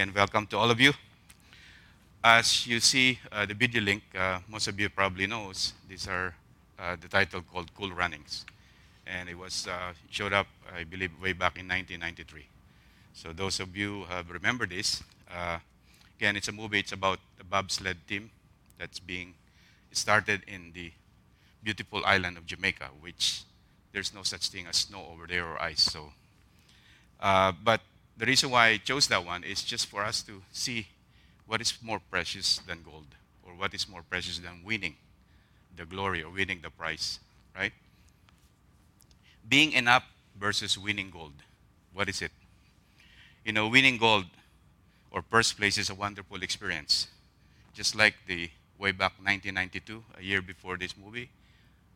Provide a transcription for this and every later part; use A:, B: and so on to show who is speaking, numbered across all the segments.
A: Again, welcome to all of you. As you see uh, the video link, uh, most of you probably knows these are uh, the title called Cool Runnings, and it was uh, showed up, I believe, way back in 1993. So those of you who have remembered this, uh, again, it's a movie. It's about the bobsled team that's being started in the beautiful island of Jamaica, which there's no such thing as snow over there or ice. So, uh, but the reason why I chose that one is just for us to see what is more precious than gold, or what is more precious than winning the glory or winning the prize, right? Being enough versus winning gold. What is it? You know, winning gold or first place is a wonderful experience. Just like the way back 1992, a year before this movie,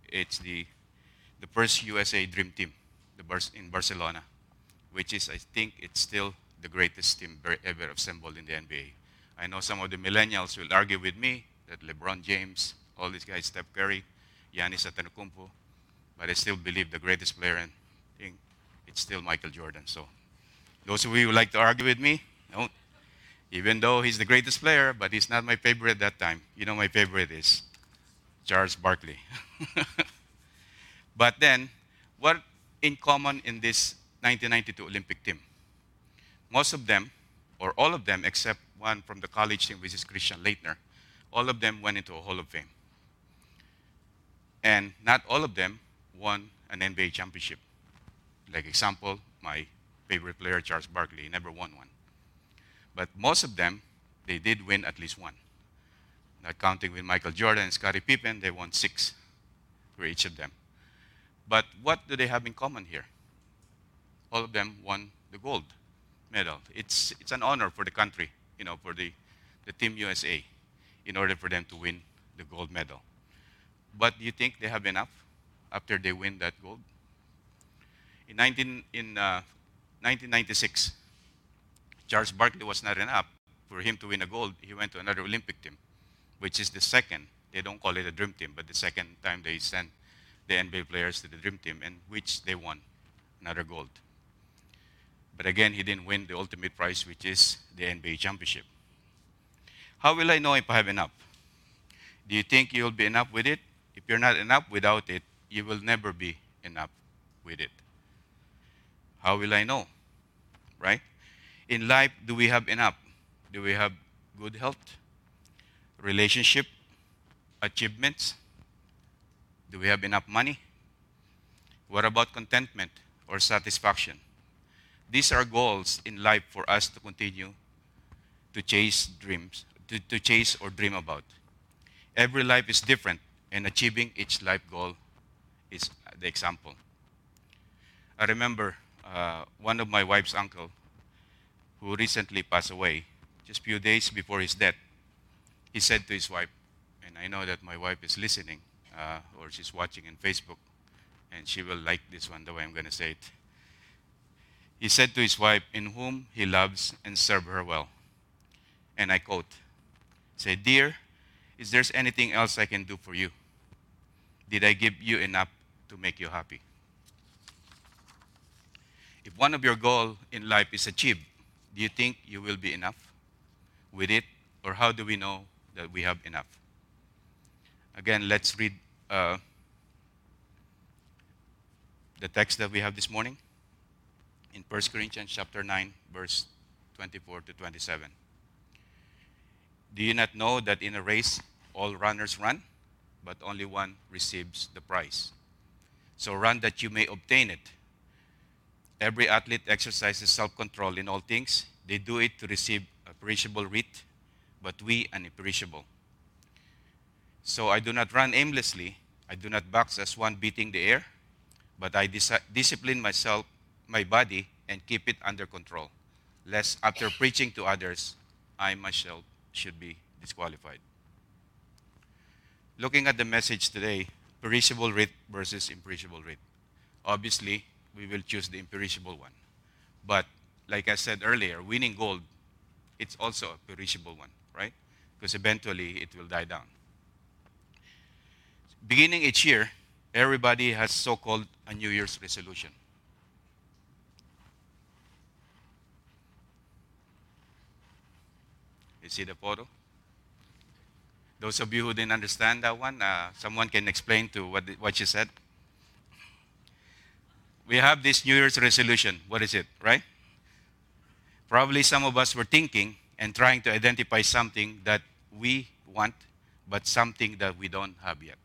A: it's the the first USA Dream Team, the in Barcelona which is, I think, it's still the greatest team ever assembled in the NBA. I know some of the millennials will argue with me that LeBron James, all these guys, Steph Curry, Giannis Antetokounmpo, but I still believe the greatest player and think it's still Michael Jordan. So those of you who like to argue with me, don't. Even though he's the greatest player, but he's not my favorite at that time. You know my favorite is Charles Barkley. but then, what in common in this 1992 Olympic team. Most of them, or all of them, except one from the college team, which is Christian Laettner, all of them went into a Hall of Fame. And not all of them won an NBA championship. Like example, my favorite player, Charles Barkley, never won one. But most of them, they did win at least one. Not counting with Michael Jordan and Scottie Pippen, they won six for each of them. But what do they have in common here? All of them won the gold medal. It's, it's an honor for the country, you know, for the, the Team USA, in order for them to win the gold medal. But do you think they have enough after they win that gold? In, 19, in uh, 1996, Charles Barkley was not enough for him to win a gold. He went to another Olympic team, which is the second. They don't call it a dream team, but the second time they sent the NBA players to the dream team, and which they won another gold. But again, he didn't win the ultimate prize, which is the NBA championship. How will I know if I have enough? Do you think you'll be enough with it? If you're not enough without it, you will never be enough with it. How will I know? Right? In life, do we have enough? Do we have good health, relationship, achievements? Do we have enough money? What about contentment or satisfaction? These are goals in life for us to continue to chase dreams, to, to chase or dream about. Every life is different, and achieving each life goal is the example. I remember uh, one of my wife's uncle who recently passed away, just a few days before his death, he said to his wife, and I know that my wife is listening uh, or she's watching on Facebook, and she will like this one the way I'm going to say it he said to his wife, in whom he loves and serve her well. And I quote, say, Dear, is there anything else I can do for you? Did I give you enough to make you happy? If one of your goals in life is achieved, do you think you will be enough with it? Or how do we know that we have enough? Again, let's read uh, the text that we have this morning in 1 Corinthians chapter 9, verse 24 to 27. Do you not know that in a race all runners run, but only one receives the prize? So run that you may obtain it. Every athlete exercises self control in all things. They do it to receive a perishable wreath, but we an imperishable. So I do not run aimlessly. I do not box as one beating the air, but I dis- discipline myself my body and keep it under control, lest after preaching to others, I myself should be disqualified. Looking at the message today, perishable wreath versus imperishable wreath. Obviously, we will choose the imperishable one. But like I said earlier, winning gold, it's also a perishable one, right? Because eventually it will die down. Beginning each year, everybody has so called a New Year's resolution. You see the photo? Those of you who didn't understand that one, uh, someone can explain to what, what you said. We have this New Year's resolution. What is it, right? Probably some of us were thinking and trying to identify something that we want, but something that we don't have yet.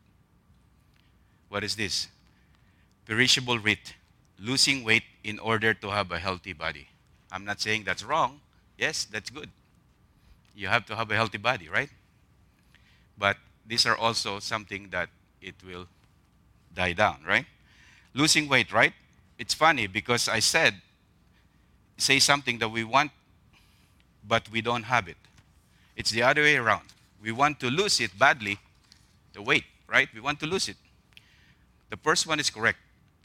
A: What is this? Perishable wheat, losing weight in order to have a healthy body. I'm not saying that's wrong. Yes, that's good. You have to have a healthy body, right? But these are also something that it will die down, right? Losing weight, right? It's funny because I said, say something that we want, but we don't have it. It's the other way around. We want to lose it badly, the weight, right? We want to lose it. The first one is correct.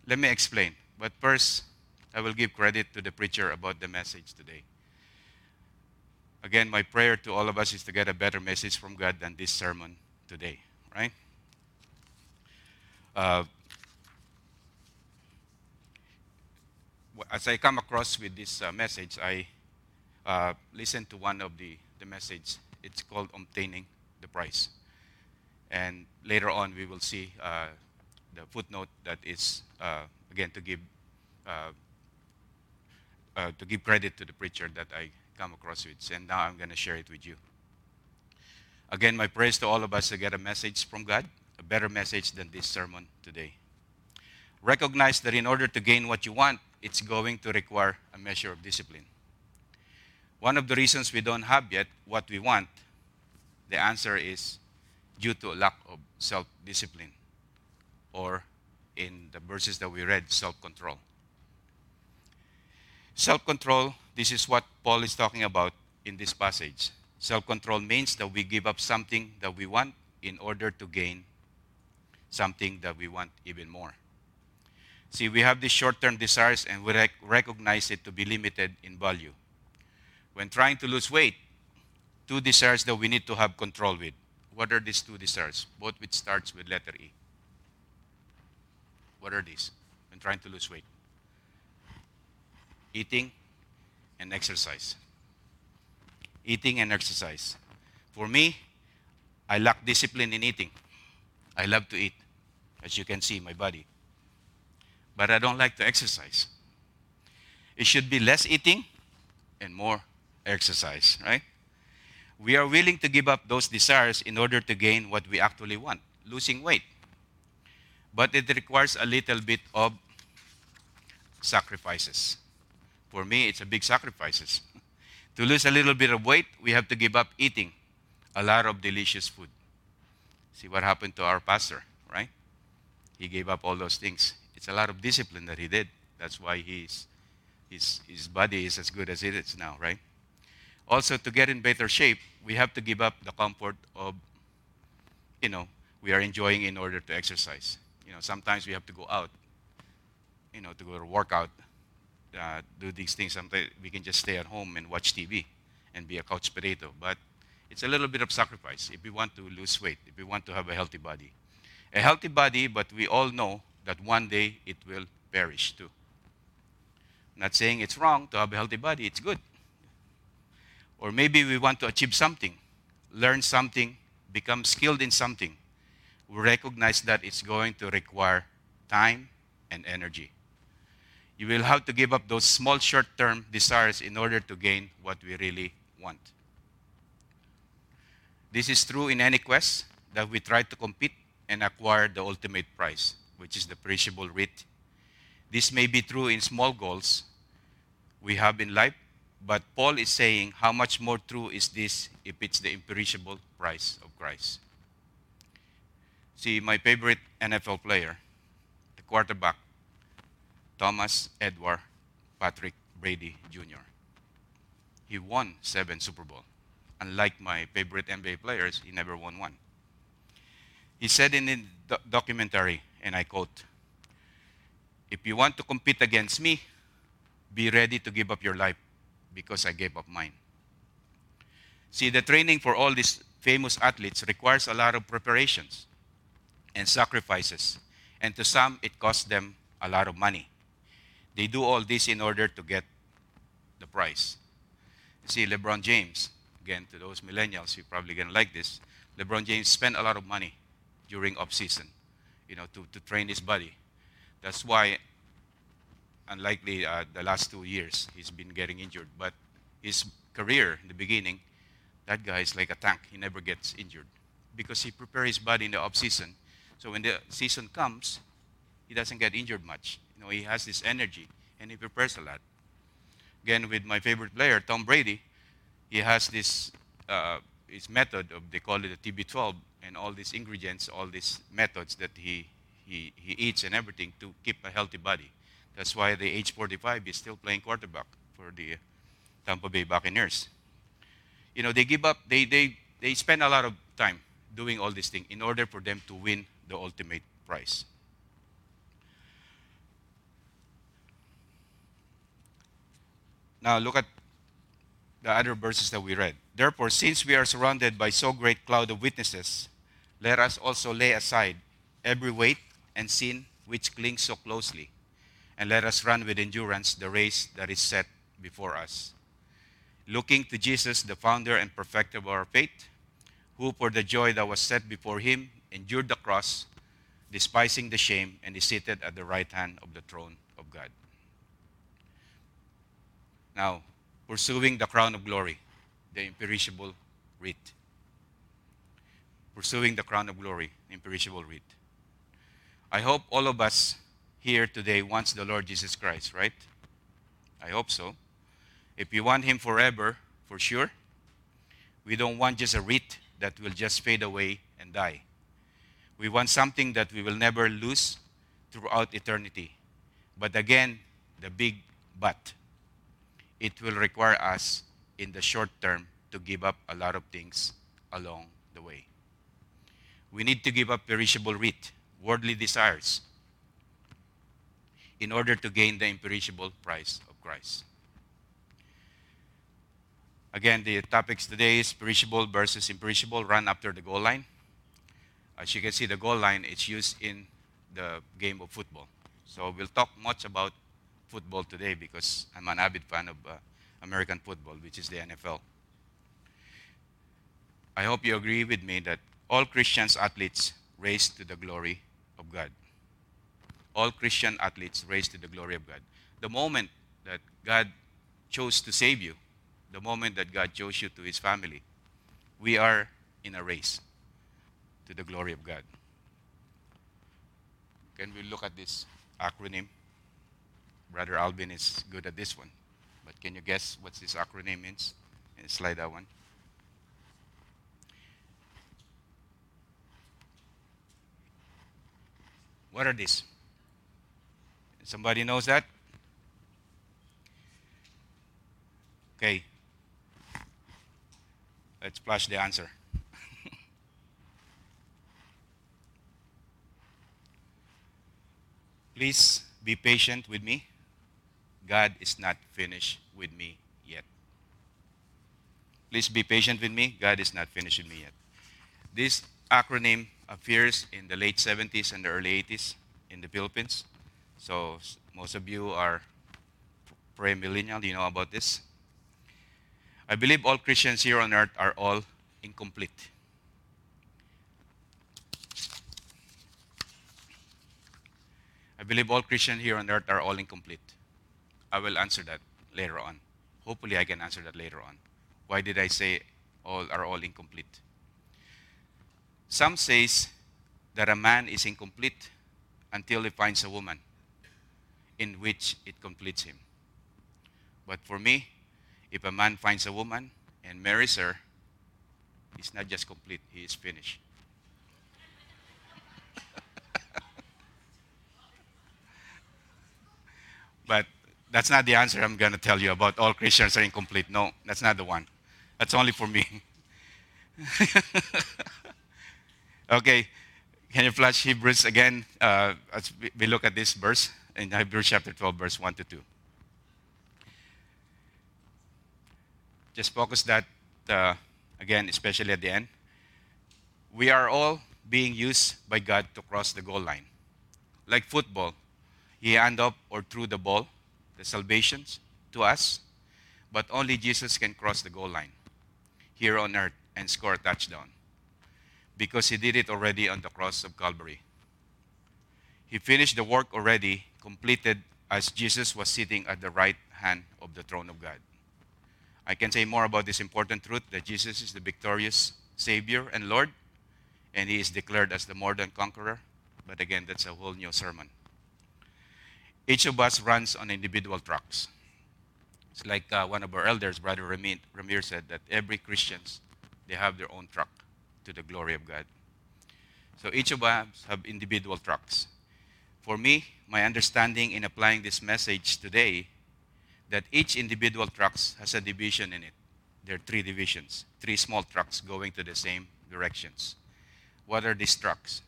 A: Let me explain. But first, I will give credit to the preacher about the message today. Again, my prayer to all of us is to get a better message from God than this sermon today, right? Uh, as I come across with this uh, message, I uh, listened to one of the, the message. It's called Obtaining the Price. And later on, we will see uh, the footnote that is, uh, again, to give uh, uh, to give credit to the preacher that I come across with. And now I'm going to share it with you. Again, my praise to all of us to get a message from God, a better message than this sermon today. Recognize that in order to gain what you want, it's going to require a measure of discipline. One of the reasons we don't have yet what we want, the answer is due to a lack of self discipline, or in the verses that we read, self control. Self control, this is what Paul is talking about in this passage. Self control means that we give up something that we want in order to gain something that we want even more. See, we have these short term desires and we rec- recognize it to be limited in value. When trying to lose weight, two desires that we need to have control with. What are these two desires? Both which starts with letter E. What are these when trying to lose weight? eating and exercise. Eating and exercise. For me, I lack discipline in eating. I love to eat, as you can see, my body. But I don't like to exercise. It should be less eating and more exercise, right? We are willing to give up those desires in order to gain what we actually want losing weight. But it requires a little bit of sacrifices. For me, it's a big sacrifices. to lose a little bit of weight, we have to give up eating a lot of delicious food. See what happened to our pastor, right? He gave up all those things. It's a lot of discipline that he did. That's why he's, his, his body is as good as it is now, right? Also, to get in better shape, we have to give up the comfort of, you know, we are enjoying in order to exercise. You know, sometimes we have to go out, you know, to go to workout uh, do these things. Sometimes we can just stay at home and watch TV and be a couch potato. But it's a little bit of sacrifice if we want to lose weight, if we want to have a healthy body. A healthy body, but we all know that one day it will perish too. I'm not saying it's wrong to have a healthy body, it's good. Or maybe we want to achieve something, learn something, become skilled in something. We recognize that it's going to require time and energy you will have to give up those small short term desires in order to gain what we really want. This is true in any quest that we try to compete and acquire the ultimate prize, which is the perishable wheat. This may be true in small goals we have in life, but Paul is saying how much more true is this if it's the imperishable prize of Christ. See, my favorite NFL player, the quarterback, Thomas Edward Patrick Brady Jr. He won seven Super Bowl. Unlike my favorite NBA players, he never won one. He said in the do- documentary, and I quote, If you want to compete against me, be ready to give up your life because I gave up mine. See, the training for all these famous athletes requires a lot of preparations and sacrifices. And to some, it costs them a lot of money. They do all this in order to get the prize. See, LeBron James, again, to those millennials, you're probably going to like this. LeBron James spent a lot of money during off season, you know, to, to train his body. That's why, unlikely uh, the last two years, he's been getting injured. But his career in the beginning, that guy is like a tank. He never gets injured because he prepares his body in the off season. So when the season comes, he doesn't get injured much. Know, he has this energy and he prepares a lot. Again, with my favorite player, Tom Brady, he has this uh, his method of they call it the TB12 and all these ingredients, all these methods that he, he, he eats and everything to keep a healthy body. That's why the age 45 is still playing quarterback for the Tampa Bay Buccaneers. You know, they give up, they, they, they spend a lot of time doing all these things in order for them to win the ultimate prize. Now look at the other verses that we read. Therefore, since we are surrounded by so great a cloud of witnesses, let us also lay aside every weight and sin which clings so closely, and let us run with endurance the race that is set before us. Looking to Jesus, the founder and perfecter of our faith, who for the joy that was set before him endured the cross, despising the shame, and is seated at the right hand of the throne of God. Now, pursuing the crown of glory, the imperishable wreath. Pursuing the crown of glory, imperishable wreath. I hope all of us here today wants the Lord Jesus Christ, right? I hope so. If you want him forever, for sure, we don't want just a wreath that will just fade away and die. We want something that we will never lose throughout eternity. But again, the big but it will require us in the short term to give up a lot of things along the way. We need to give up perishable wheat, worldly desires, in order to gain the imperishable price of Christ. Again, the topics today is perishable versus imperishable, run after the goal line. As you can see, the goal line is used in the game of football. So we'll talk much about football today because I'm an avid fan of uh, American football, which is the NFL. I hope you agree with me that all Christians athletes race to the glory of God. All Christian athletes race to the glory of God. The moment that God chose to save you, the moment that God chose you to his family, we are in a race to the glory of God. Can we look at this acronym? Brother Alvin is good at this one. But can you guess what this acronym means? Slide that one. What are these? Somebody knows that? Okay. Let's flash the answer. Please be patient with me. God is not finished with me yet. Please be patient with me. God is not finished with me yet. This acronym appears in the late 70s and the early 80s in the Philippines. So most of you are pre-millennial. You know about this. I believe all Christians here on earth are all incomplete. I believe all Christians here on earth are all incomplete. I will answer that later on. Hopefully, I can answer that later on. Why did I say all are all incomplete? Some says that a man is incomplete until he finds a woman in which it completes him. But for me, if a man finds a woman and marries her, he's not just complete, he is finished. but that's not the answer I'm going to tell you about all Christians are incomplete. No, that's not the one. That's only for me. okay, can you flash Hebrews again? Uh, as we look at this verse in Hebrews chapter 12, verse 1 to 2. Just focus that uh, again, especially at the end. We are all being used by God to cross the goal line. Like football, he hand up or threw the ball the salvations to us, but only Jesus can cross the goal line. here on earth and score a touchdown because he did it already on the cross of Calvary. He finished the work already, completed as Jesus was sitting at the right hand of the throne of God. I can say more about this important truth that Jesus is the victorious Savior and Lord, and He is declared as the more than conqueror. But again, that's a whole new sermon. Each of us runs on individual trucks. It's like uh, one of our elders, Brother Ramir, said that every Christians they have their own truck to the glory of God. So each of us have individual trucks. For me, my understanding in applying this message today that each individual trucks has a division in it. There are three divisions, three small trucks going to the same directions. What are these trucks?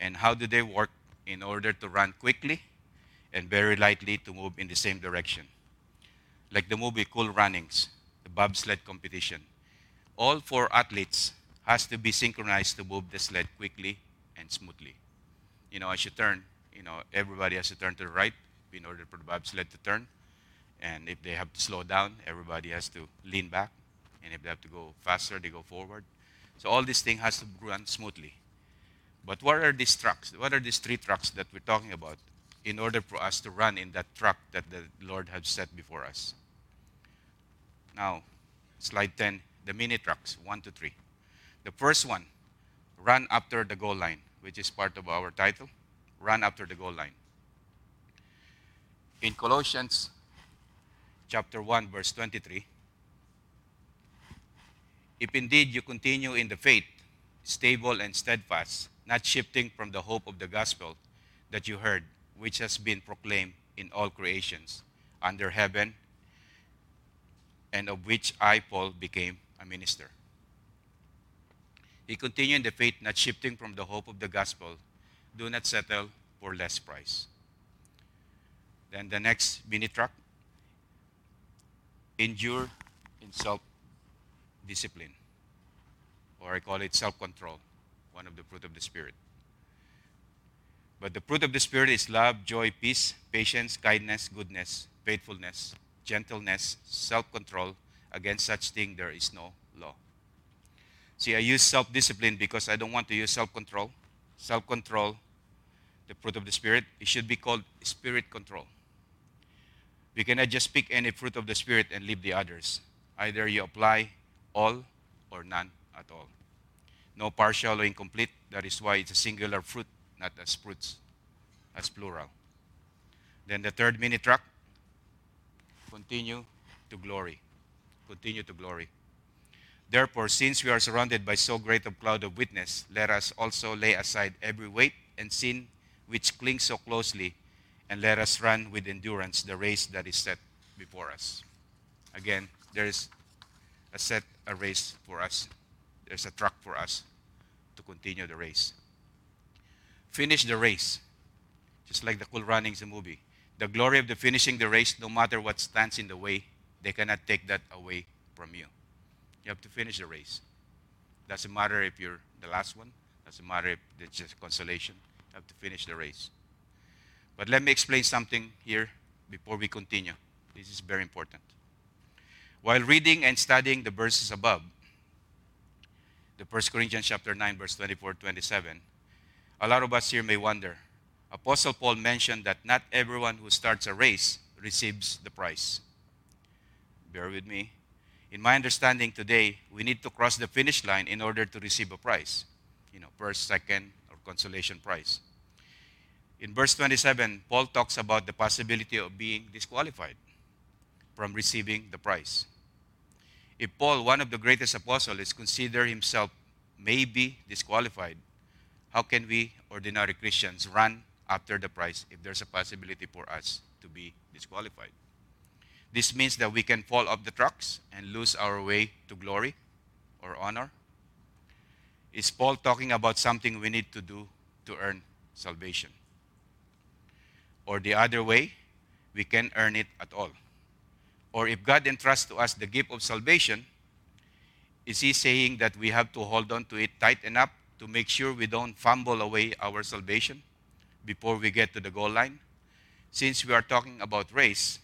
A: And how do they work in order to run quickly and very lightly to move in the same direction? Like the movie Cool Runnings, the bobsled competition. All four athletes has to be synchronized to move the sled quickly and smoothly. You know, as you turn, you know, everybody has to turn to the right in order for the bobsled to turn. And if they have to slow down, everybody has to lean back. And if they have to go faster, they go forward. So all this thing has to run smoothly. But what are these trucks? What are these three trucks that we're talking about in order for us to run in that track that the Lord has set before us? Now, slide 10, the mini trucks, 1 to 3. The first one, run after the goal line, which is part of our title. Run after the goal line. In Colossians chapter 1, verse 23, if indeed you continue in the faith, stable and steadfast, not shifting from the hope of the gospel that you heard, which has been proclaimed in all creations under heaven, and of which I, Paul, became a minister. He continued in the faith, not shifting from the hope of the gospel. Do not settle for less price. Then the next mini truck endure in self discipline, or I call it self control, one of the fruit of the Spirit. But the fruit of the Spirit is love, joy, peace, patience, kindness, goodness, faithfulness, gentleness, self control. Against such thing there is no law. See, I use self discipline because I don't want to use self control. Self control, the fruit of the Spirit, it should be called spirit control. We cannot just pick any fruit of the Spirit and leave the others. Either you apply all or none at all. No partial or incomplete. That is why it's a singular fruit, not as fruits, as plural. Then the third mini track continue to glory. Continue to glory. Therefore, since we are surrounded by so great a cloud of witness, let us also lay aside every weight and sin which clings so closely, and let us run with endurance the race that is set before us. Again, there is a set a race for us. There's a track for us to continue the race. Finish the race, just like the Cool Runnings movie. The glory of the finishing the race, no matter what stands in the way, they cannot take that away from you. You have to finish the race. Doesn't matter if you're the last one. Doesn't matter if it's just consolation. You have to finish the race. But let me explain something here before we continue. This is very important. While reading and studying the verses above, the 1 Corinthians chapter 9, verse 24, 27, a lot of us here may wonder. Apostle Paul mentioned that not everyone who starts a race receives the prize. Bear with me in my understanding today, we need to cross the finish line in order to receive a prize. You know, first, second, or consolation prize. In verse 27, Paul talks about the possibility of being disqualified from receiving the prize. If Paul, one of the greatest apostles, is consider himself maybe disqualified, how can we, ordinary Christians, run after the prize if there's a possibility for us to be disqualified? This means that we can fall off the trucks and lose our way to glory or honor. Is Paul talking about something we need to do to earn salvation? Or the other way, we can earn it at all. Or if God entrusts to us the gift of salvation, is he saying that we have to hold on to it tight enough to make sure we don't fumble away our salvation before we get to the goal line? Since we are talking about race,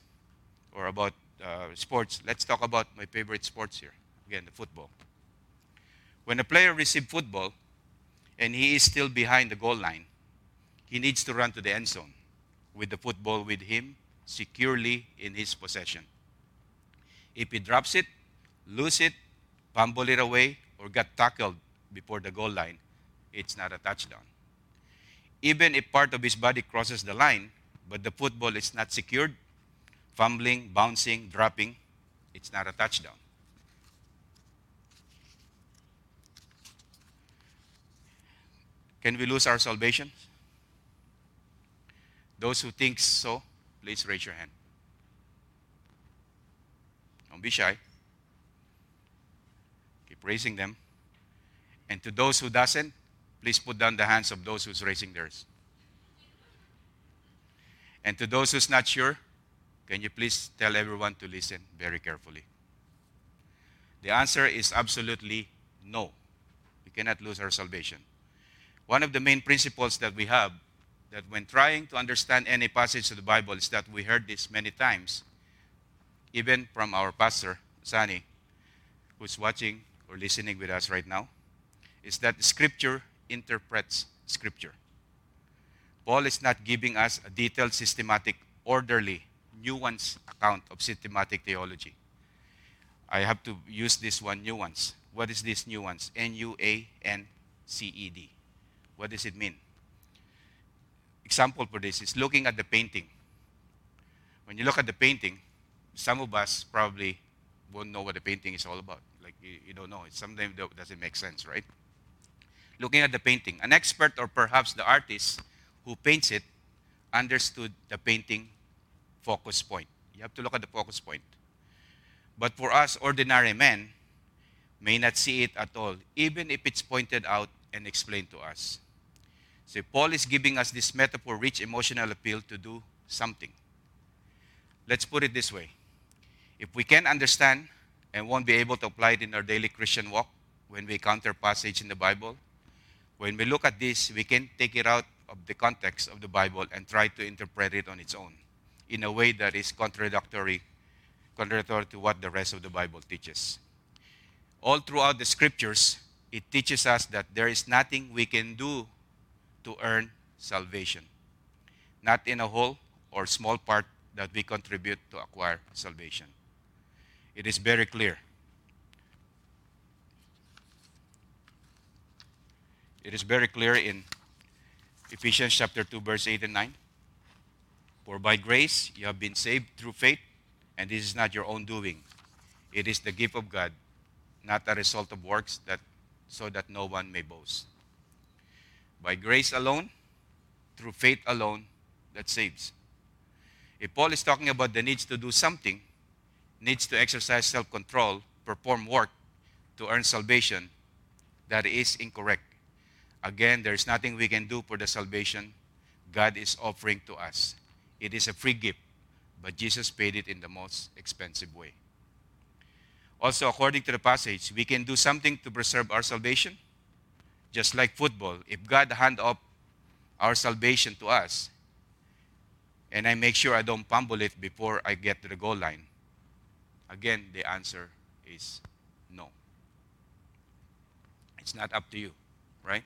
A: or about uh, sports, let's talk about my favorite sports here. Again, the football. When a player receives football and he is still behind the goal line, he needs to run to the end zone with the football with him securely in his possession. If he drops it, lose it, fumble it away, or get tackled before the goal line, it's not a touchdown. Even if part of his body crosses the line, but the football is not secured, fumbling, bouncing, dropping, it's not a touchdown. Can we lose our salvation? Those who think so, please raise your hand. Don't be shy. Keep raising them. And to those who doesn't, please put down the hands of those who's raising theirs. And to those who's not sure, can you please tell everyone to listen very carefully? The answer is absolutely no. We cannot lose our salvation. One of the main principles that we have that when trying to understand any passage of the Bible is that we heard this many times, even from our pastor, Sani, who's watching or listening with us right now, is that Scripture interprets Scripture. Paul is not giving us a detailed, systematic, orderly, nuanced account of systematic theology. I have to use this one nuance. What is this nuance? N U A N C E D. What does it mean? Example for this is looking at the painting. When you look at the painting, some of us probably won't know what the painting is all about. Like you, you don't know. It sometimes doesn't make sense, right? Looking at the painting, an expert or perhaps the artist who paints it understood the painting focus point. You have to look at the focus point. But for us ordinary men, may not see it at all, even if it's pointed out and explained to us. So Paul is giving us this metaphor rich emotional appeal to do something. Let's put it this way. If we can't understand and won't be able to apply it in our daily Christian walk when we encounter passage in the Bible, when we look at this, we can take it out of the context of the Bible and try to interpret it on its own in a way that is contradictory, contradictory to what the rest of the Bible teaches. All throughout the scriptures, it teaches us that there is nothing we can do to earn salvation, not in a whole or small part that we contribute to acquire salvation. It is very clear. It is very clear in Ephesians chapter 2, verse 8 and 9. For by grace you have been saved through faith, and this is not your own doing. It is the gift of God, not a result of works, that so that no one may boast. By grace alone, through faith alone, that saves. If Paul is talking about the needs to do something, needs to exercise self control, perform work to earn salvation, that is incorrect. Again, there is nothing we can do for the salvation God is offering to us. It is a free gift, but Jesus paid it in the most expensive way. Also, according to the passage, we can do something to preserve our salvation. Just like football, if God hand up our salvation to us, and I make sure I don't fumble it before I get to the goal line, again, the answer is no. It's not up to you, right?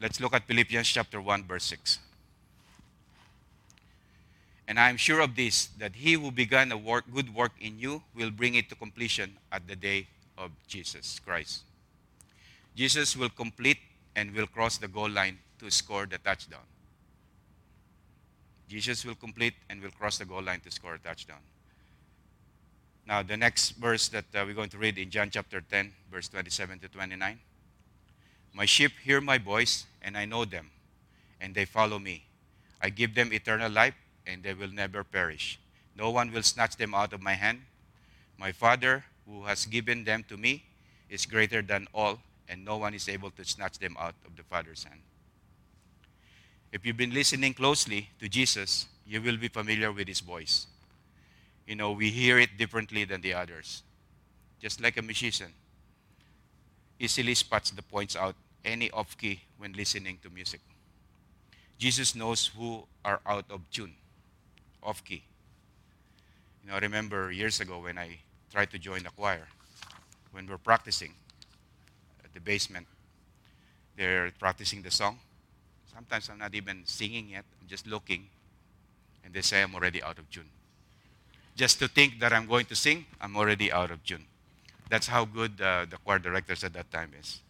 A: Let's look at Philippians chapter 1, verse 6. And I am sure of this, that he who began a work, good work in you will bring it to completion at the day of Jesus Christ. Jesus will complete and will cross the goal line to score the touchdown. Jesus will complete and will cross the goal line to score a touchdown. Now, the next verse that uh, we're going to read in John chapter 10, verse 27 to 29. My sheep hear my voice, and I know them, and they follow me. I give them eternal life, and they will never perish. No one will snatch them out of my hand. My Father, who has given them to me, is greater than all, and no one is able to snatch them out of the Father's hand. If you've been listening closely to Jesus, you will be familiar with his voice. You know, we hear it differently than the others. Just like a musician easily spots the points out any off key when listening to music. Jesus knows who are out of tune, off key. You know, I remember years ago when I tried to join the choir, when we're practicing, at the basement. They're practicing the song. Sometimes I'm not even singing yet, I'm just looking. And they say I'm already out of tune. Just to think that I'm going to sing, I'm already out of tune. That's how good uh, the choir directors at that time is.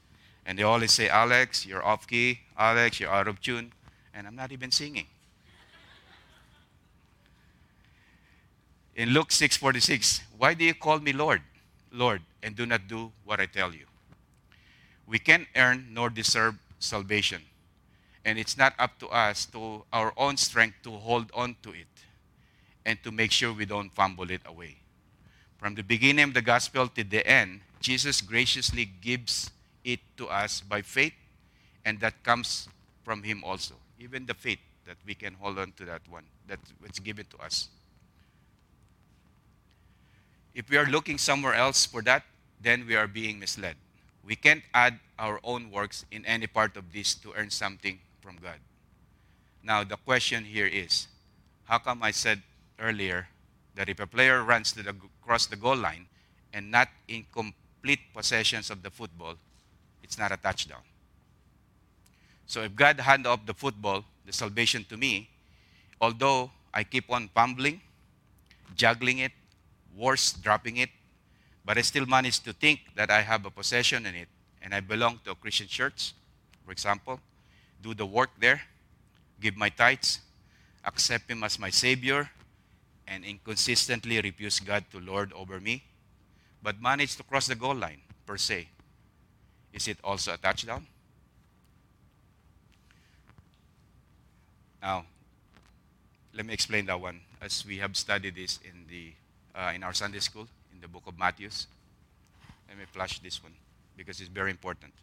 A: And they always say, Alex, you're off key. Alex, you're out of tune. And I'm not even singing. In Luke 6:46, why do you call me Lord, Lord, and do not do what I tell you? We can't earn nor deserve salvation. And it's not up to us, to our own strength, to hold on to it and to make sure we don't fumble it away. From the beginning of the gospel to the end, Jesus graciously gives it to us by faith, and that comes from Him also. Even the faith that we can hold on to that one, that's given to us. If we are looking somewhere else for that, then we are being misled. We can't add our own works in any part of this to earn something from God. Now, the question here is how come I said earlier that if a player runs the, across the goal line and not in complete possessions of the football, it's not a touchdown? So if God hand off the football, the salvation to me, although I keep on fumbling, juggling it, worse, dropping it. But I still manage to think that I have a possession in it and I belong to a Christian church, for example, do the work there, give my tithes, accept Him as my Savior, and inconsistently refuse God to Lord over me, but manage to cross the goal line, per se. Is it also a touchdown? Now, let me explain that one as we have studied this in the uh, in our Sunday school in the book of Matthew. Let me flash this one because it's very important.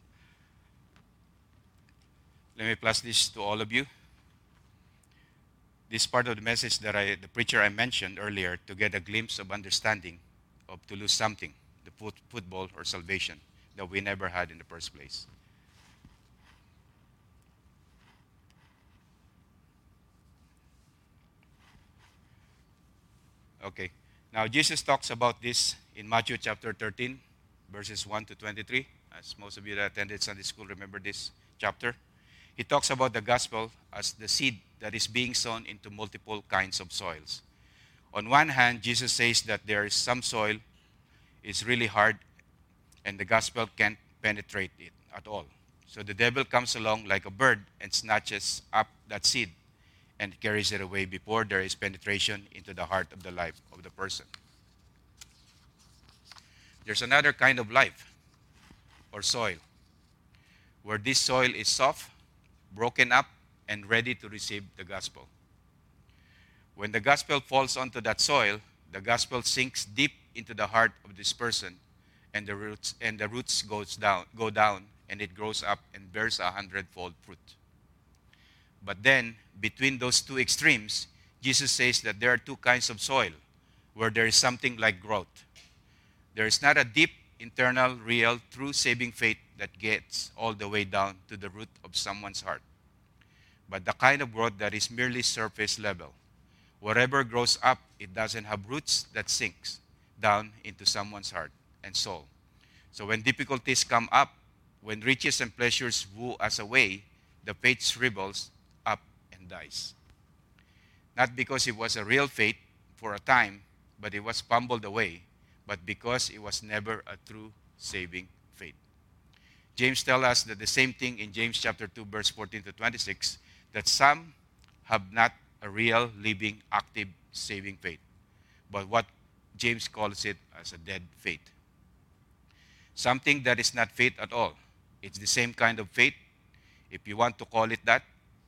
A: Let me flash this to all of you. This part of the message that I, the preacher I mentioned earlier, to get a glimpse of understanding of to lose something, the foot, football or salvation that we never had in the first place. Okay. Now, Jesus talks about this in Matthew chapter 13, verses 1 to 23. As most of you that attended Sunday school remember this chapter. He talks about the gospel as the seed that is being sown into multiple kinds of soils. On one hand, Jesus says that there is some soil is really hard and the gospel can't penetrate it at all. So the devil comes along like a bird and snatches up that seed and carries it away before there is penetration into the heart of the life of the person. There's another kind of life or soil where this soil is soft, broken up, and ready to receive the gospel. When the gospel falls onto that soil, the gospel sinks deep into the heart of this person, and the roots and the roots goes down, go down, and it grows up and bears a hundredfold fruit. But then, between those two extremes, Jesus says that there are two kinds of soil where there is something like growth. There is not a deep, internal, real, true saving faith that gets all the way down to the root of someone's heart, but the kind of growth that is merely surface level. Whatever grows up, it doesn't have roots that sinks down into someone's heart and soul. So when difficulties come up, when riches and pleasures woo us away, the faith shrivels up and dies. Not because it was a real faith for a time, but it was fumbled away, but because it was never a true saving faith. James tells us that the same thing in James chapter 2, verse 14 to 26, that some have not a real, living, active, saving faith, but what James calls it as a dead faith. Something that is not faith at all. It's the same kind of faith, if you want to call it that,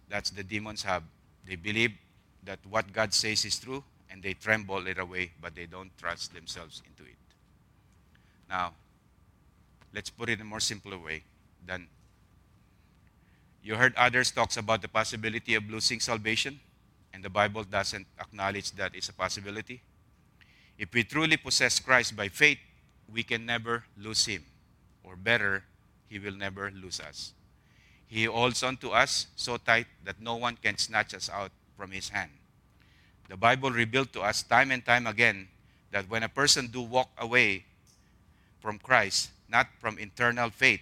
A: that's the demons have. They believe that what God says is true and they tremble it away, but they don't trust themselves into it. Now, let's put it in a more simpler way than you heard others talks about the possibility of losing salvation, and the Bible doesn't acknowledge that it's a possibility. If we truly possess Christ by faith, we can never lose him. Or better, he will never lose us. He holds on to us so tight that no one can snatch us out from his hand. The Bible revealed to us time and time again that when a person do walk away from Christ, not from internal faith,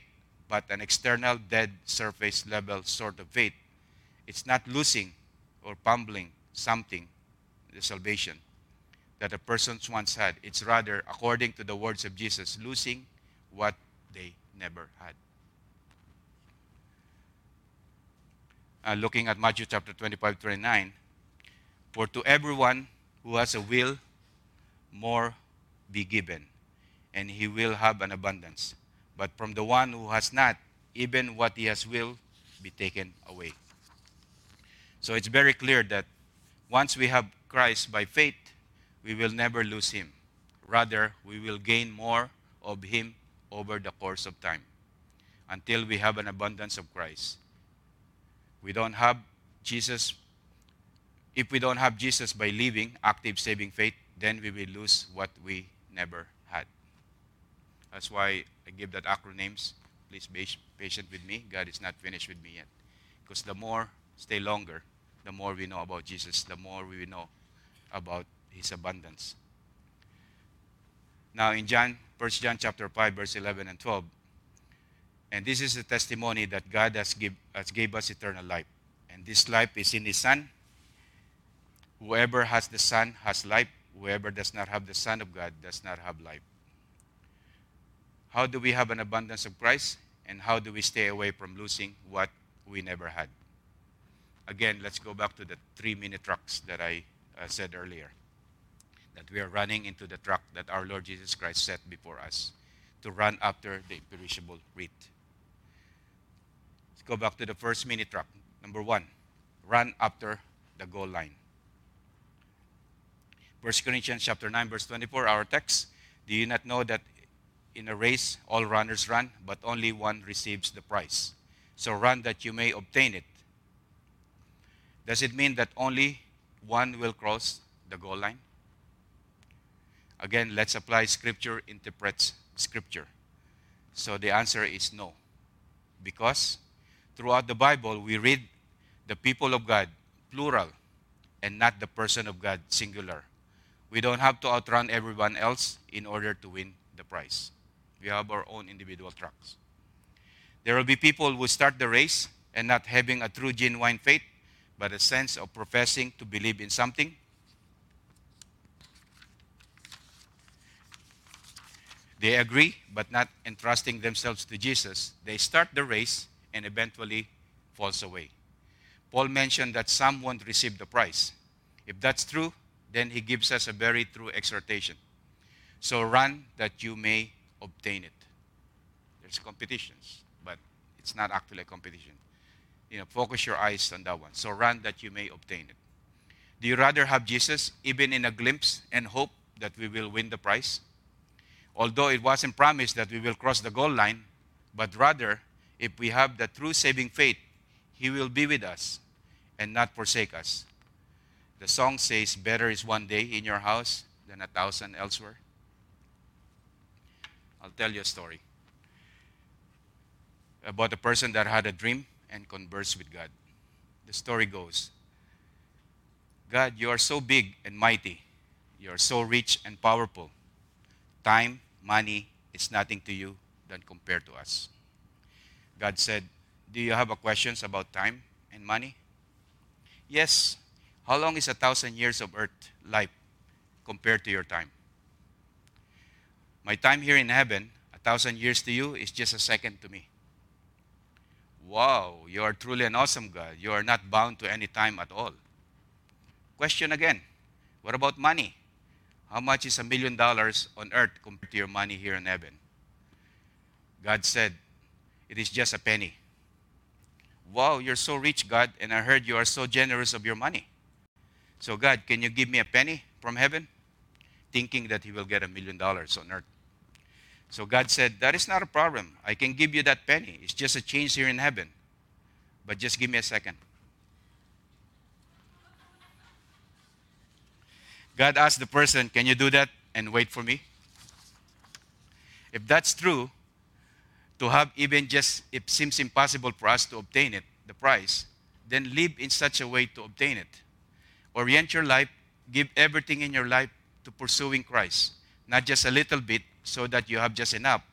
A: but an external, dead, surface level sort of faith. It's not losing or fumbling something, the salvation that a person once had. It's rather, according to the words of Jesus, losing what they never had. Uh, looking at Matthew chapter 25, 29, for to everyone who has a will, more be given, and he will have an abundance. But from the one who has not, even what he has will be taken away. So it's very clear that once we have Christ by faith, we will never lose him. Rather, we will gain more of him over the course of time until we have an abundance of Christ. We don't have Jesus. If we don't have Jesus by living active saving faith, then we will lose what we never had. That's why I give that acronyms. Please be patient with me. God is not finished with me yet. Because the more stay longer, the more we know about Jesus, the more we will know about his abundance. Now in John, 1 John chapter 5, verse 11 and 12, and this is a testimony that God has give, has gave us eternal life. And this life is in his Son. Whoever has the Son has life. Whoever does not have the Son of God does not have life. How do we have an abundance of Christ? And how do we stay away from losing what we never had? Again, let's go back to the three minute trucks that I uh, said earlier. That we are running into the track that our Lord Jesus Christ set before us to run after the imperishable wreath. Let's go back to the first mini track. Number one, run after the goal line. 1 Corinthians chapter 9, verse 24, our text. Do you not know that in a race all runners run, but only one receives the prize? So run that you may obtain it. Does it mean that only one will cross the goal line? Again, let's apply scripture interprets scripture. So the answer is no. Because throughout the Bible, we read the people of God, plural, and not the person of God, singular. We don't have to outrun everyone else in order to win the prize. We have our own individual tracks. There will be people who start the race and not having a true, genuine faith, but a sense of professing to believe in something. They agree, but not entrusting themselves to Jesus. They start the race and eventually falls away. Paul mentioned that some won't receive the prize. If that's true, then he gives us a very true exhortation. So run that you may obtain it. There's competitions, but it's not actually a competition you know, focus your eyes on that one. So run that you may obtain it. Do you rather have Jesus, even in a glimpse, and hope that we will win the prize? Although it wasn't promised that we will cross the goal line, but rather, if we have the true saving faith, He will be with us and not forsake us. The song says, Better is one day in your house than a thousand elsewhere. I'll tell you a story about a person that had a dream and conversed with God. The story goes God, you are so big and mighty. You are so rich and powerful. Time, money is nothing to you than compared to us. God said, Do you have questions about time and money? Yes. How long is a thousand years of earth life compared to your time? My time here in heaven, a thousand years to you, is just a second to me. Wow, you are truly an awesome God. You are not bound to any time at all. Question again what about money? How much is a million dollars on earth compared to your money here in heaven? God said, It is just a penny. Wow, you're so rich, God, and I heard you are so generous of your money. So, God, can you give me a penny from heaven? Thinking that he will get a million dollars on earth. So God said, That is not a problem. I can give you that penny. It's just a change here in heaven. But just give me a second. God asked the person, Can you do that and wait for me? If that's true, to have even just, it seems impossible for us to obtain it, the prize, then live in such a way to obtain it. Orient your life, give everything in your life to pursuing Christ. Not just a little bit, so that you have just enough,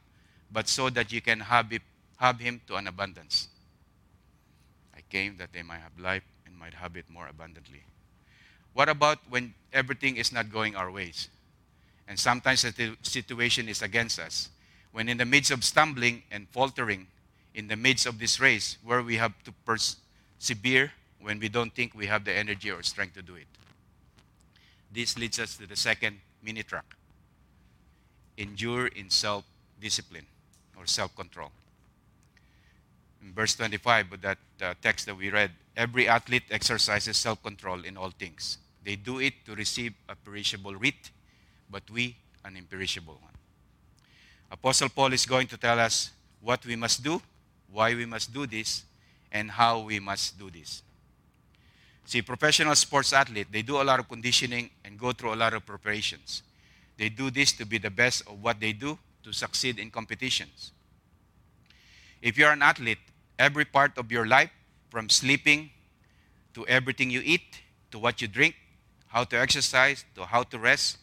A: but so that you can have it, have him to an abundance. I came that they might have life and might have it more abundantly. What about when everything is not going our ways? And sometimes the situation is against us. When in the midst of stumbling and faltering, in the midst of this race, where we have to persevere when we don't think we have the energy or strength to do it. This leads us to the second mini track endure in self discipline or self control. In verse 25 but that uh, text that we read, every athlete exercises self control in all things. They do it to receive a perishable wreath, but we an imperishable one. Apostle Paul is going to tell us what we must do, why we must do this, and how we must do this. See, professional sports athlete, they do a lot of conditioning and go through a lot of preparations. They do this to be the best of what they do to succeed in competitions. If you're an athlete, every part of your life, from sleeping to everything you eat, to what you drink, how to exercise, to how to rest,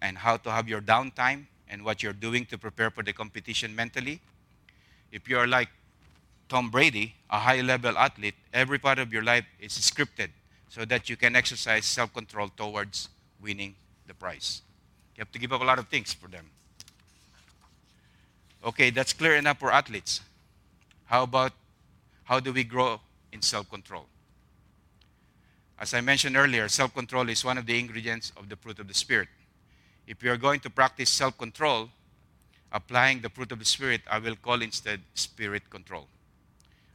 A: and how to have your downtime, and what you're doing to prepare for the competition mentally. If you're like Tom Brady, a high level athlete, every part of your life is scripted so that you can exercise self control towards winning the prize. You have to give up a lot of things for them. Okay, that's clear enough for athletes. How about how do we grow in self control? As I mentioned earlier, self control is one of the ingredients of the fruit of the Spirit. If you are going to practice self control, applying the fruit of the Spirit, I will call instead spirit control.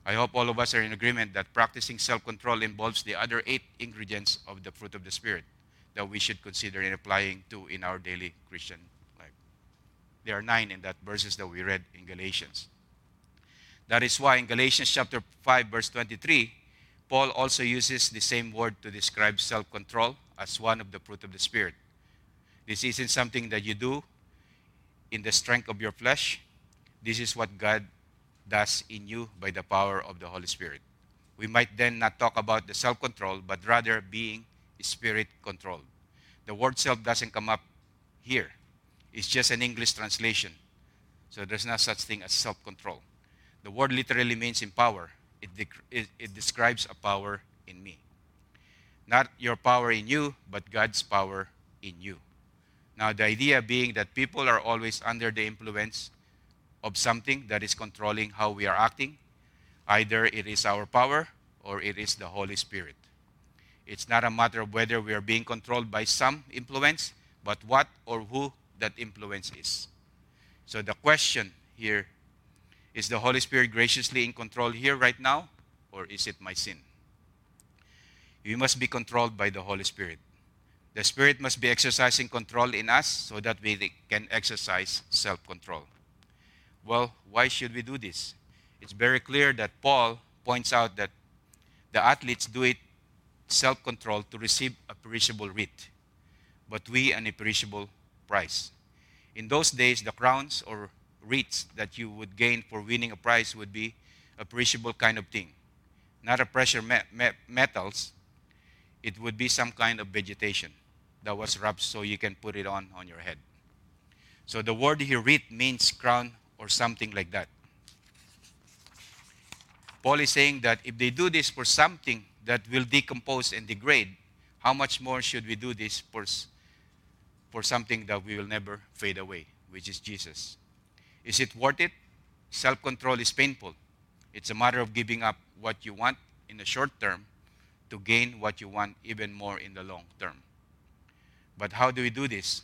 A: I hope all of us are in agreement that practicing self control involves the other eight ingredients of the fruit of the Spirit that we should consider in applying to in our daily Christian life. There are nine in that verses that we read in Galatians. That is why in Galatians chapter 5, verse 23, Paul also uses the same word to describe self control as one of the fruit of the Spirit. This isn't something that you do in the strength of your flesh. This is what God does in you by the power of the Holy Spirit. We might then not talk about the self control, but rather being spirit controlled. The word self doesn't come up here, it's just an English translation. So there's no such thing as self control. The word literally means empower, it, it, it describes a power in me. Not your power in you, but God's power in you. Now, the idea being that people are always under the influence of something that is controlling how we are acting. Either it is our power or it is the Holy Spirit. It's not a matter of whether we are being controlled by some influence, but what or who that influence is. So the question here is the Holy Spirit graciously in control here right now, or is it my sin? We must be controlled by the Holy Spirit. The Spirit must be exercising control in us so that we can exercise self control. Well, why should we do this? It's very clear that Paul points out that the athletes do it self control to receive a perishable wreath, but we an imperishable prize. In those days, the crowns or that you would gain for winning a prize would be a perishable kind of thing, not a precious me- me- metals. It would be some kind of vegetation that was wrapped so you can put it on on your head. So the word here, wreath, means crown or something like that. Paul is saying that if they do this for something that will decompose and degrade, how much more should we do this for, for something that we will never fade away, which is Jesus? Is it worth it? Self control is painful. It's a matter of giving up what you want in the short term to gain what you want even more in the long term. But how do we do this?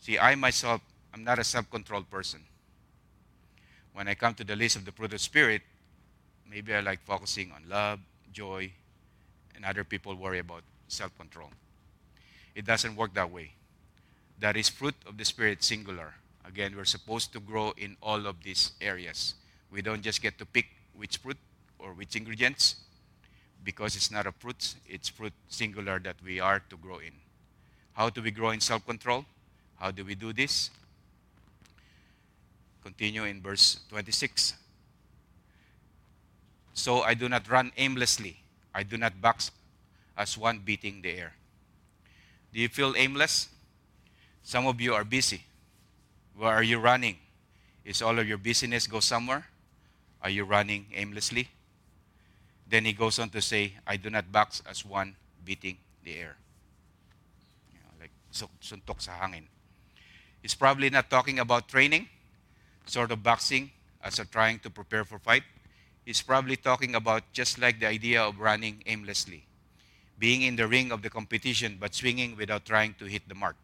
A: See, I myself, I'm not a self controlled person. When I come to the list of the fruit of Spirit, maybe I like focusing on love, joy, and other people worry about self control. It doesn't work that way. That is fruit of the Spirit singular. Again, we're supposed to grow in all of these areas. We don't just get to pick which fruit or which ingredients because it's not a fruit, it's fruit singular that we are to grow in. How do we grow in self control? How do we do this? Continue in verse 26. So I do not run aimlessly. I do not box as one beating the air. Do you feel aimless? Some of you are busy. Where are you running? Is all of your busyness go somewhere? Are you running aimlessly? Then he goes on to say, I do not box as one beating the air. You know, like suntok sa hangin. He's probably not talking about training, sort of boxing as a trying to prepare for fight. He's probably talking about just like the idea of running aimlessly, being in the ring of the competition but swinging without trying to hit the mark.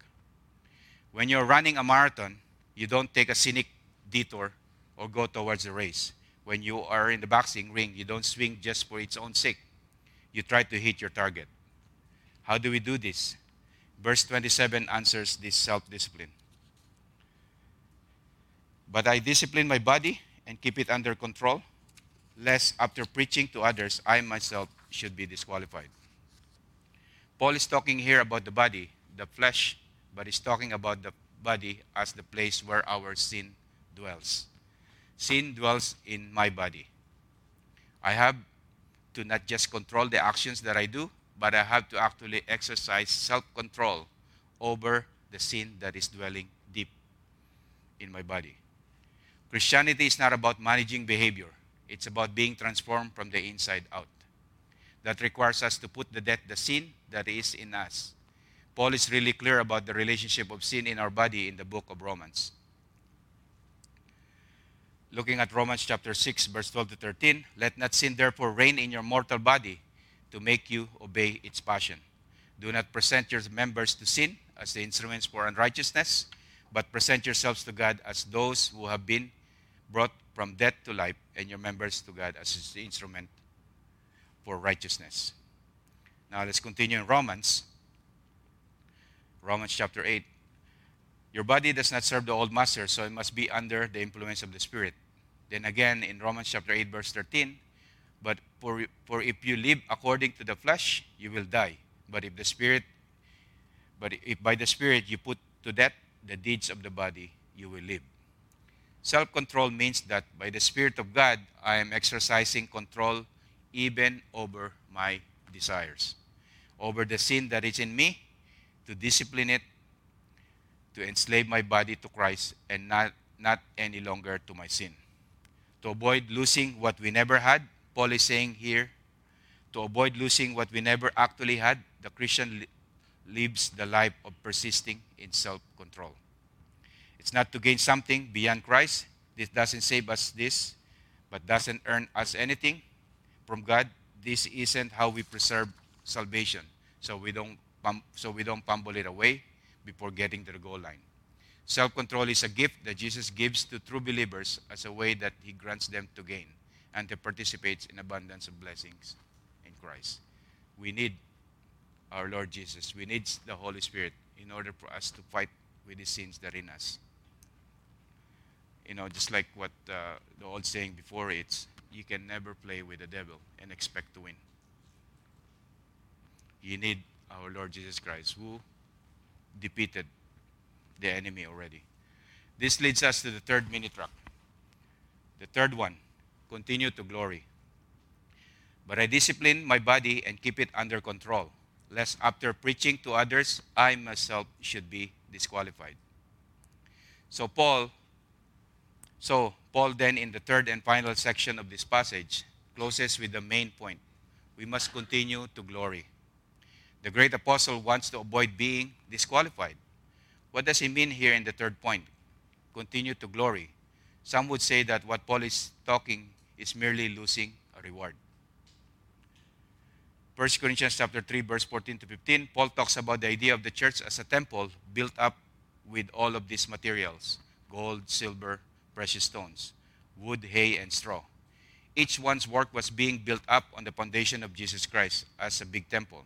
A: When you're running a marathon, you don't take a scenic detour or go towards the race. When you are in the boxing ring, you don't swing just for its own sake. You try to hit your target. How do we do this? Verse 27 answers this self discipline. But I discipline my body and keep it under control, lest after preaching to others, I myself should be disqualified. Paul is talking here about the body, the flesh, but he's talking about the body as the place where our sin dwells. Sin dwells in my body. I have to not just control the actions that I do, but I have to actually exercise self control over the sin that is dwelling deep in my body. Christianity is not about managing behavior, it's about being transformed from the inside out. That requires us to put to death the sin that is in us. Paul is really clear about the relationship of sin in our body in the book of Romans. Looking at Romans chapter 6, verse 12 to 13, let not sin therefore reign in your mortal body to make you obey its passion. Do not present your members to sin as the instruments for unrighteousness, but present yourselves to God as those who have been brought from death to life, and your members to God as his instrument for righteousness. Now let's continue in Romans. Romans chapter 8. Your body does not serve the old master, so it must be under the influence of the Spirit. Then again in Romans chapter 8, verse 13, but for, for if you live according to the flesh, you will die. But if the Spirit, but if by the Spirit you put to death the deeds of the body, you will live. Self control means that by the Spirit of God, I am exercising control even over my desires, over the sin that is in me, to discipline it, to enslave my body to Christ, and not, not any longer to my sin. To avoid losing what we never had, Paul is saying here, to avoid losing what we never actually had, the Christian li- lives the life of persisting in self control. It's not to gain something beyond Christ. This doesn't save us this, but doesn't earn us anything from God. This isn't how we preserve salvation. So we don't so we don't fumble it away before getting to the goal line. Self-control is a gift that Jesus gives to true believers as a way that he grants them to gain and to participate in abundance of blessings in Christ. We need our Lord Jesus. We need the Holy Spirit in order for us to fight with the sins that are in us you know, just like what uh, the old saying before, it's you can never play with the devil and expect to win. You need our Lord Jesus Christ, who defeated the enemy already. This leads us to the third mini track. The third one continue to glory. But I discipline my body and keep it under control, lest after preaching to others, I myself should be disqualified. So, Paul so, Paul then, in the third and final section of this passage, closes with the main point. We must continue to glory. The great apostle wants to avoid being disqualified. What does he mean here in the third point? Continue to glory. Some would say that what Paul is talking is merely losing a reward. 1 Corinthians chapter 3 verse 14 to 15 Paul talks about the idea of the church as a temple built up with all of these materials gold silver precious stones, wood, hay, and straw. Each one's work was being built up on the foundation of Jesus Christ as a big temple.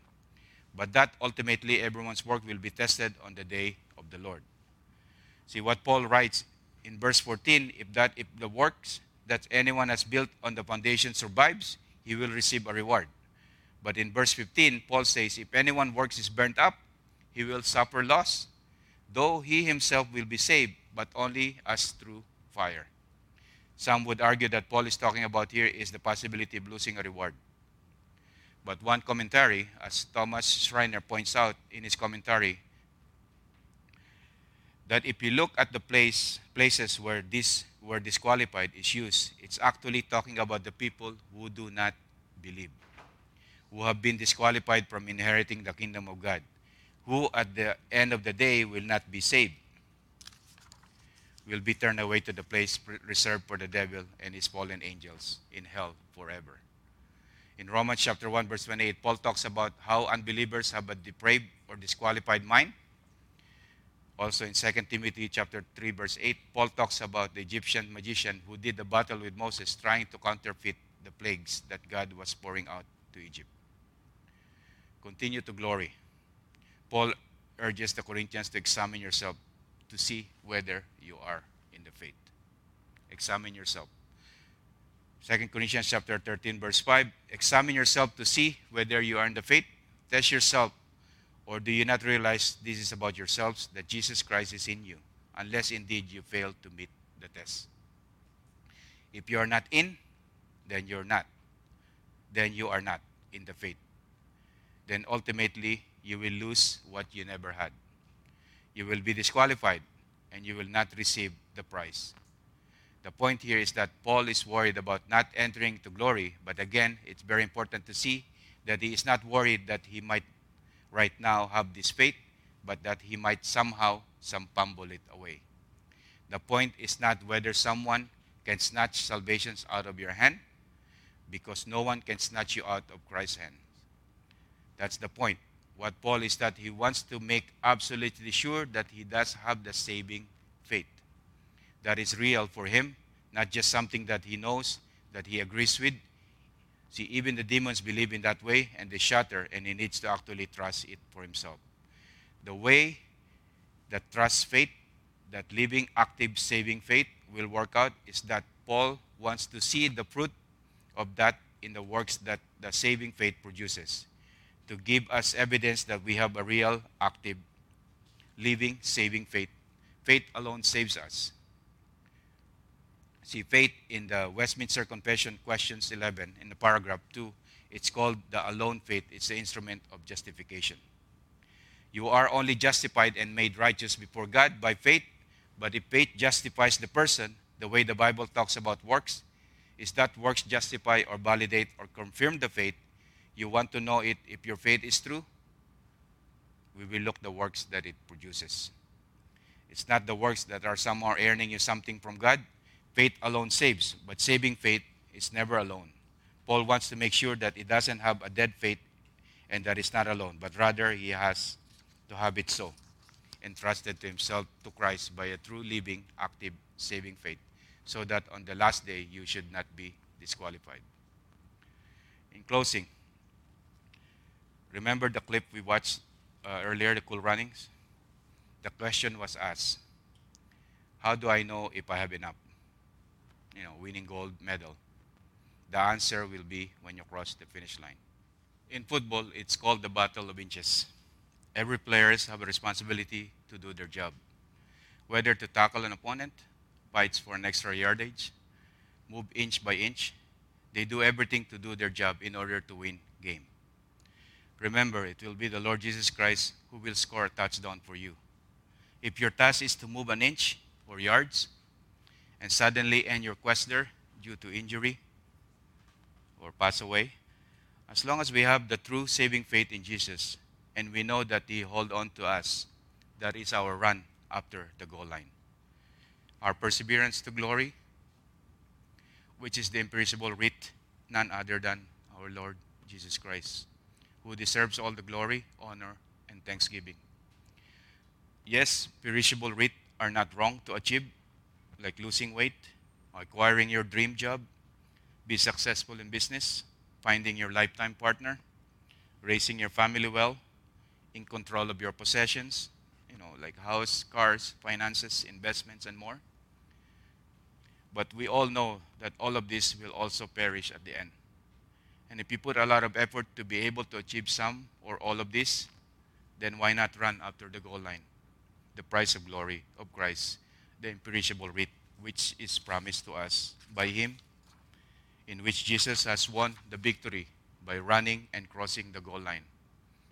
A: But that ultimately everyone's work will be tested on the day of the Lord. See what Paul writes in verse 14 if that if the works that anyone has built on the foundation survives, he will receive a reward. But in verse 15, Paul says, If anyone works is burnt up, he will suffer loss, though he himself will be saved, but only as through fire. Some would argue that Paul is talking about here is the possibility of losing a reward. But one commentary, as Thomas Schreiner points out in his commentary, that if you look at the place, places where this word disqualified is used, it's actually talking about the people who do not believe, who have been disqualified from inheriting the kingdom of God, who at the end of the day will not be saved, will be turned away to the place reserved for the devil and his fallen angels in hell forever. In Romans chapter 1 verse 28, Paul talks about how unbelievers have a depraved or disqualified mind. Also in 2 Timothy chapter 3 verse 8, Paul talks about the Egyptian magician who did the battle with Moses trying to counterfeit the plagues that God was pouring out to Egypt. Continue to glory. Paul urges the Corinthians to examine yourself to see whether you are in the faith. Examine yourself. 2 Corinthians chapter 13 verse 5 examine yourself to see whether you are in the faith. Test yourself or do you not realize this is about yourselves that Jesus Christ is in you unless indeed you fail to meet the test. If you are not in then you're not. Then you are not in the faith. Then ultimately you will lose what you never had. You will be disqualified and you will not receive the prize the point here is that Paul is worried about not entering to glory, but again, it's very important to see that he is not worried that he might right now have this faith, but that he might somehow some fumble it away. The point is not whether someone can snatch salvations out of your hand, because no one can snatch you out of Christ's hand. That's the point. What Paul is that he wants to make absolutely sure that he does have the saving that is real for him, not just something that he knows, that he agrees with. See, even the demons believe in that way and they shatter, and he needs to actually trust it for himself. The way that trust faith, that living, active, saving faith will work out is that Paul wants to see the fruit of that in the works that the saving faith produces to give us evidence that we have a real, active, living, saving faith. Faith alone saves us. See, faith in the Westminster Confession, questions 11, in the paragraph 2, it's called the alone faith. It's the instrument of justification. You are only justified and made righteous before God by faith, but if faith justifies the person, the way the Bible talks about works, is that works justify or validate or confirm the faith? You want to know it if your faith is true? We will look the works that it produces. It's not the works that are somehow earning you something from God faith alone saves, but saving faith is never alone. Paul wants to make sure that he doesn't have a dead faith and that it's not alone, but rather he has to have it so, entrusted to himself to Christ by a true living, active, saving faith, so that on the last day you should not be disqualified. In closing, remember the clip we watched uh, earlier, the cool runnings? The question was asked, How do I know if I have enough? You know, winning gold medal? The answer will be when you cross the finish line. In football, it's called the battle of inches. Every players have a responsibility to do their job. Whether to tackle an opponent, fights for an extra yardage, move inch by inch, they do everything to do their job in order to win game. Remember, it will be the Lord Jesus Christ who will score a touchdown for you. If your task is to move an inch or yards, and suddenly end your quest there due to injury or pass away, as long as we have the true saving faith in Jesus and we know that He hold on to us, that is our run after the goal line. Our perseverance to glory, which is the imperishable wreath, none other than our Lord Jesus Christ, who deserves all the glory, honor, and thanksgiving. Yes, perishable wreath are not wrong to achieve, like losing weight, acquiring your dream job, be successful in business, finding your lifetime partner, raising your family well, in control of your possessions, you know, like house, cars, finances, investments, and more. But we all know that all of this will also perish at the end. And if you put a lot of effort to be able to achieve some or all of this, then why not run after the goal line? The price of glory of Christ the imperishable wreath which is promised to us by Him, in which Jesus has won the victory by running and crossing the goal line,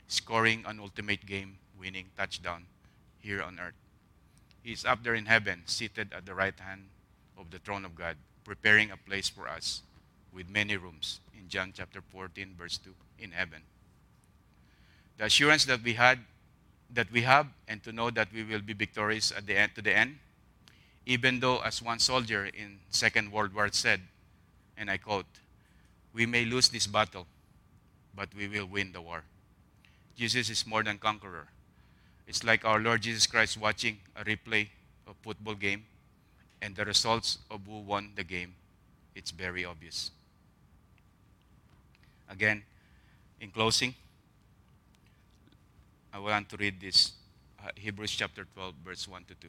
A: scoring an ultimate game winning touchdown here on earth. He is up there in heaven, seated at the right hand of the throne of God, preparing a place for us with many rooms in John chapter 14 verse 2 in heaven. The assurance that we had that we have and to know that we will be victorious at the end to the end even though as one soldier in Second World War said and I quote we may lose this battle but we will win the war. Jesus is more than conqueror. It's like our Lord Jesus Christ watching a replay of football game and the results of who won the game. It's very obvious. Again, in closing, I want to read this uh, Hebrews chapter 12, verse 1 to 2,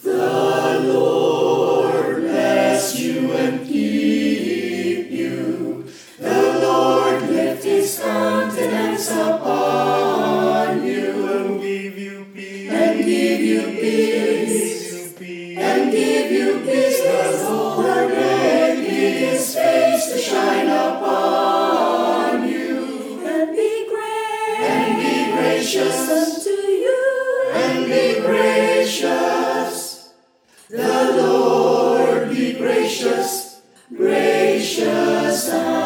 B: The Lord bless you and keep you. The Lord lift his countenance upon you
C: and give you peace.
B: and give you peace. And give you peace. The Lord make his face to shine upon you. And be great. And be gracious unto you. And be gracious. Gracious, gracious